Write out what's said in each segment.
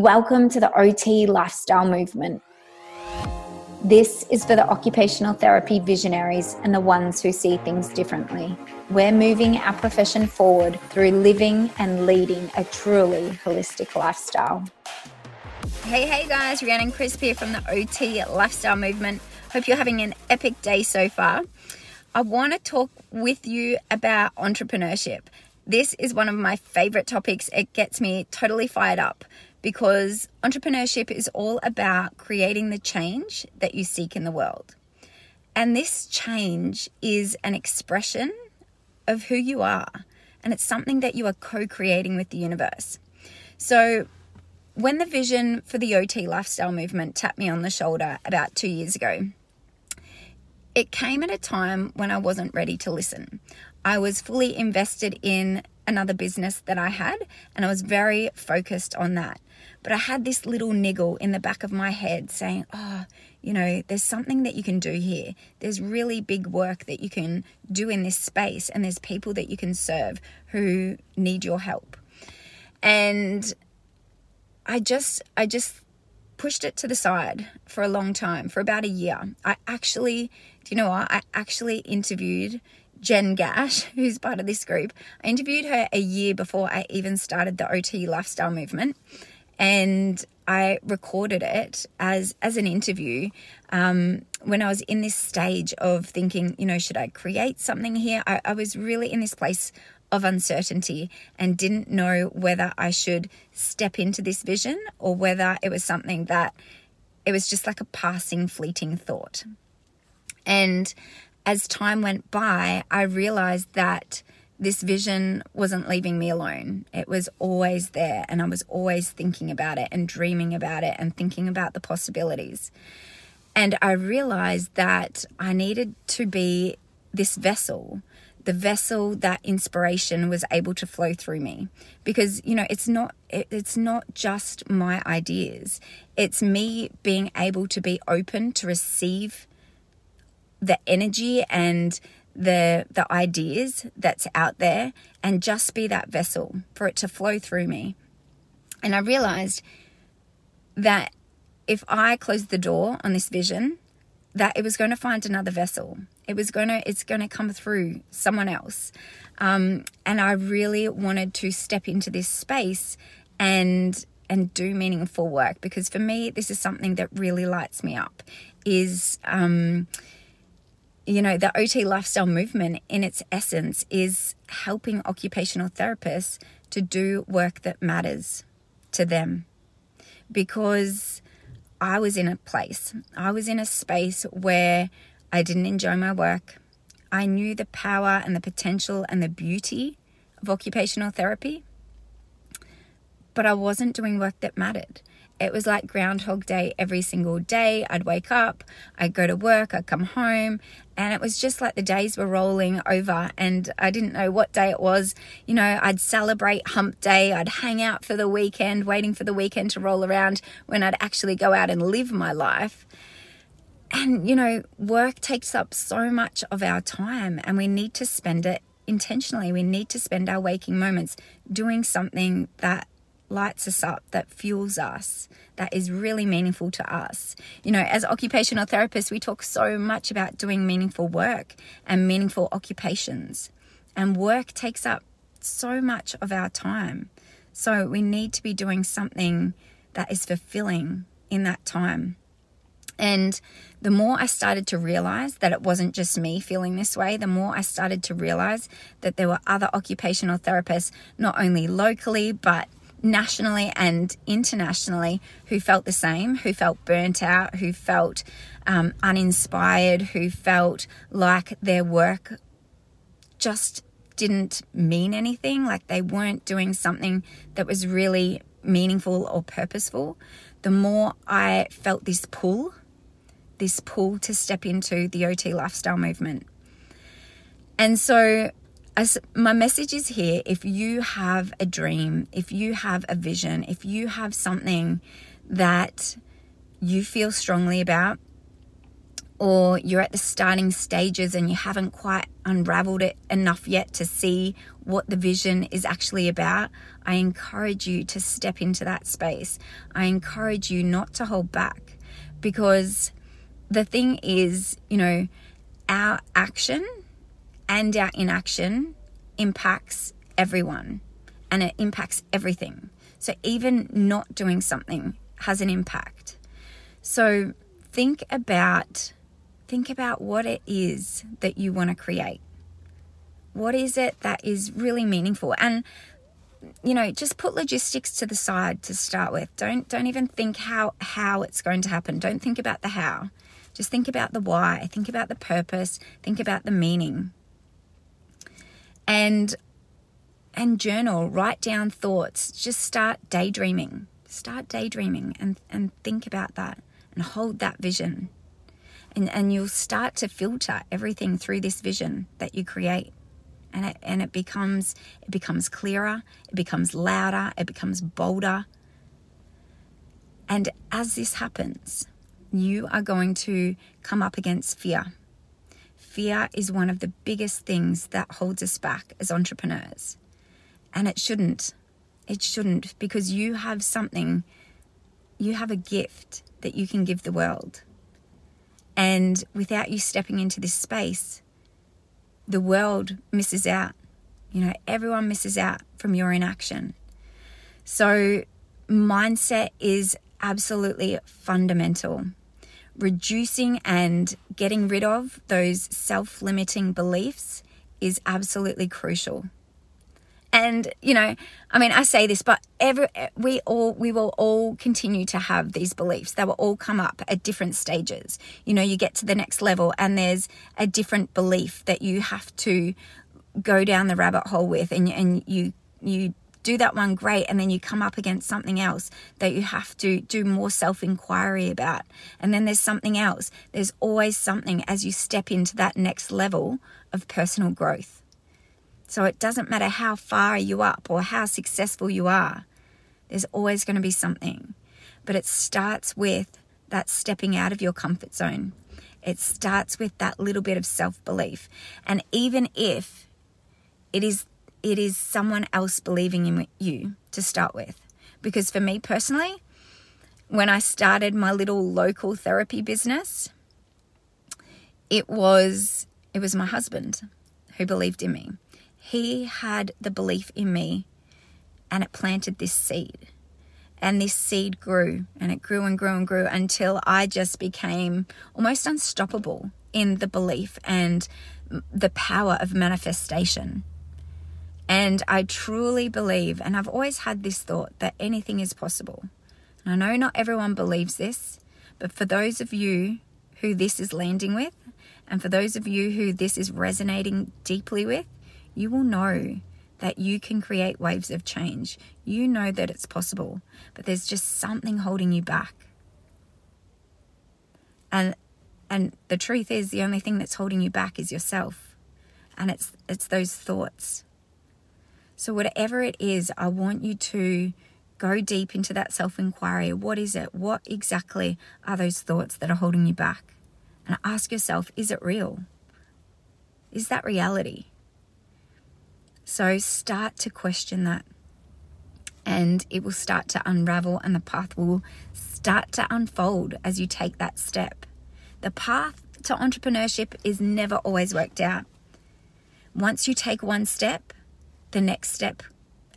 Welcome to the OT lifestyle movement. This is for the occupational therapy visionaries and the ones who see things differently. We're moving our profession forward through living and leading a truly holistic lifestyle. Hey, hey guys, Rhiannon Crisp here from the OT lifestyle movement. Hope you're having an epic day so far. I want to talk with you about entrepreneurship. This is one of my favorite topics. It gets me totally fired up because entrepreneurship is all about creating the change that you seek in the world. And this change is an expression of who you are, and it's something that you are co creating with the universe. So, when the vision for the OT lifestyle movement tapped me on the shoulder about two years ago, it came at a time when I wasn't ready to listen. I was fully invested in another business that I had, and I was very focused on that. But I had this little niggle in the back of my head saying, Oh, you know, there's something that you can do here. There's really big work that you can do in this space, and there's people that you can serve who need your help. And I just, I just pushed it to the side for a long time, for about a year. I actually, do you know what? I actually interviewed Jen Gash, who's part of this group. I interviewed her a year before I even started the OT lifestyle movement and I recorded it as as an interview um, when I was in this stage of thinking, you know, should I create something here? I, I was really in this place of uncertainty and didn't know whether I should step into this vision or whether it was something that it was just like a passing, fleeting thought. And as time went by, I realized that this vision wasn't leaving me alone. It was always there, and I was always thinking about it and dreaming about it and thinking about the possibilities. And I realized that I needed to be this vessel, the vessel that inspiration was able to flow through me. Because, you know, it's not it's not just my ideas. It's me being able to be open to receive the energy and the the ideas that's out there and just be that vessel for it to flow through me. And I realized that if I closed the door on this vision, that it was going to find another vessel. It was going to it's going to come through someone else. Um, and I really wanted to step into this space and and do meaningful work because for me this is something that really lights me up is um, you know, the OT lifestyle movement in its essence is helping occupational therapists to do work that matters to them. Because I was in a place, I was in a space where I didn't enjoy my work. I knew the power and the potential and the beauty of occupational therapy, but I wasn't doing work that mattered. It was like Groundhog Day every single day. I'd wake up, I'd go to work, I'd come home, and it was just like the days were rolling over and I didn't know what day it was. You know, I'd celebrate hump day, I'd hang out for the weekend, waiting for the weekend to roll around when I'd actually go out and live my life. And, you know, work takes up so much of our time and we need to spend it intentionally. We need to spend our waking moments doing something that lights us up, that fuels us, that is really meaningful to us. You know, as occupational therapists, we talk so much about doing meaningful work and meaningful occupations. And work takes up so much of our time. So we need to be doing something that is fulfilling in that time. And the more I started to realize that it wasn't just me feeling this way, the more I started to realize that there were other occupational therapists, not only locally, but nationally and internationally who felt the same, who felt burnt out, who felt um, uninspired, who felt like their work just didn't mean anything, like they weren't doing something that was really meaningful or purposeful, the more I felt this pull, this pull to step into the OT lifestyle movement. And so as my message is here if you have a dream, if you have a vision, if you have something that you feel strongly about, or you're at the starting stages and you haven't quite unraveled it enough yet to see what the vision is actually about, I encourage you to step into that space. I encourage you not to hold back because the thing is, you know, our action and our inaction impacts everyone and it impacts everything. So even not doing something has an impact. So think about think about what it is that you want to create. What is it that is really meaningful? And you know, just put logistics to the side to start with. Don't don't even think how how it's going to happen. Don't think about the how. Just think about the why. Think about the purpose. Think about the meaning. And and journal, write down thoughts. Just start daydreaming. Start daydreaming and and think about that and hold that vision and, and you'll start to filter everything through this vision that you create and it, and it becomes it becomes clearer it becomes louder it becomes bolder and as this happens you are going to come up against fear fear is one of the biggest things that holds us back as entrepreneurs and it shouldn't it shouldn't because you have something you have a gift that you can give the world and without you stepping into this space, the world misses out. You know, everyone misses out from your inaction. So, mindset is absolutely fundamental. Reducing and getting rid of those self limiting beliefs is absolutely crucial. And you know, I mean, I say this, but every we all we will all continue to have these beliefs. They will all come up at different stages. You know, you get to the next level, and there's a different belief that you have to go down the rabbit hole with, and and you you do that one great and then you come up against something else that you have to do more self inquiry about and then there's something else there's always something as you step into that next level of personal growth so it doesn't matter how far you are up or how successful you are, there's always going to be something. But it starts with that stepping out of your comfort zone. It starts with that little bit of self belief. And even if it is it is someone else believing in you to start with. Because for me personally, when I started my little local therapy business, it was it was my husband who believed in me. He had the belief in me and it planted this seed. And this seed grew and it grew and grew and grew until I just became almost unstoppable in the belief and the power of manifestation. And I truly believe, and I've always had this thought, that anything is possible. And I know not everyone believes this, but for those of you who this is landing with, and for those of you who this is resonating deeply with, you will know that you can create waves of change. You know that it's possible, but there's just something holding you back. And and the truth is the only thing that's holding you back is yourself. And it's it's those thoughts. So whatever it is, I want you to go deep into that self-inquiry. What is it? What exactly are those thoughts that are holding you back? And ask yourself, is it real? Is that reality? So start to question that. And it will start to unravel, and the path will start to unfold as you take that step. The path to entrepreneurship is never always worked out. Once you take one step, the next step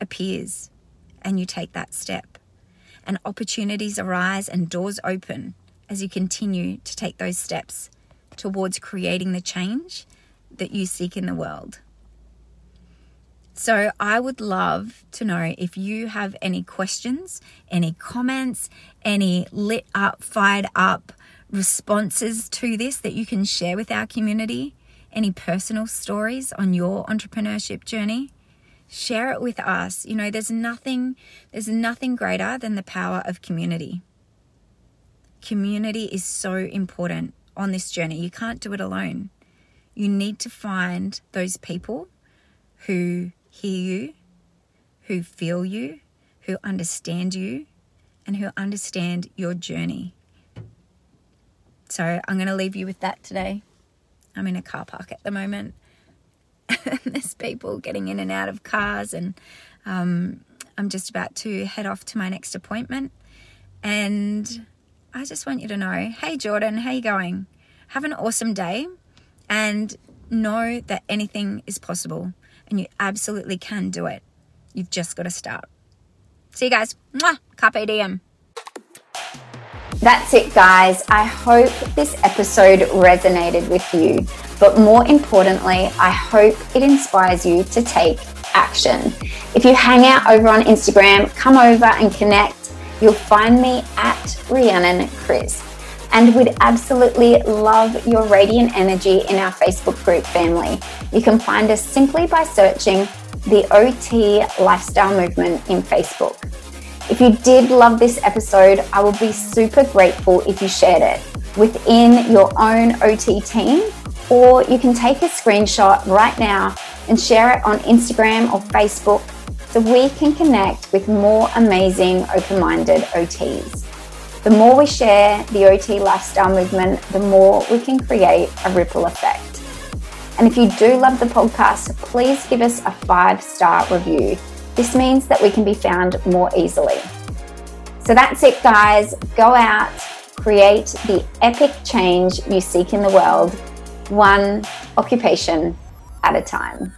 appears, and you take that step. And opportunities arise and doors open as you continue to take those steps towards creating the change that you seek in the world. So I would love to know if you have any questions, any comments, any lit up, fired up responses to this that you can share with our community, any personal stories on your entrepreneurship journey. Share it with us. You know, there's nothing there's nothing greater than the power of community. Community is so important on this journey. You can't do it alone. You need to find those people who hear you, who feel you, who understand you, and who understand your journey. So I'm going to leave you with that today. I'm in a car park at the moment. There's people getting in and out of cars, and um, I'm just about to head off to my next appointment. And I just want you to know hey, Jordan, how you going? Have an awesome day and know that anything is possible and you absolutely can do it. You've just got to start. See you guys. Mwah! Carpe diem. That's it, guys. I hope this episode resonated with you. But more importantly, I hope it inspires you to take action. If you hang out over on Instagram, come over and connect. You'll find me at Rhiannon Crisp. And we'd absolutely love your radiant energy in our Facebook group family. You can find us simply by searching the OT Lifestyle Movement in Facebook. If you did love this episode, I will be super grateful if you shared it within your own OT team, or you can take a screenshot right now and share it on Instagram or Facebook so we can connect with more amazing open minded OTs. The more we share the OT lifestyle movement, the more we can create a ripple effect. And if you do love the podcast, please give us a five star review. This means that we can be found more easily. So that's it, guys. Go out, create the epic change you seek in the world, one occupation at a time.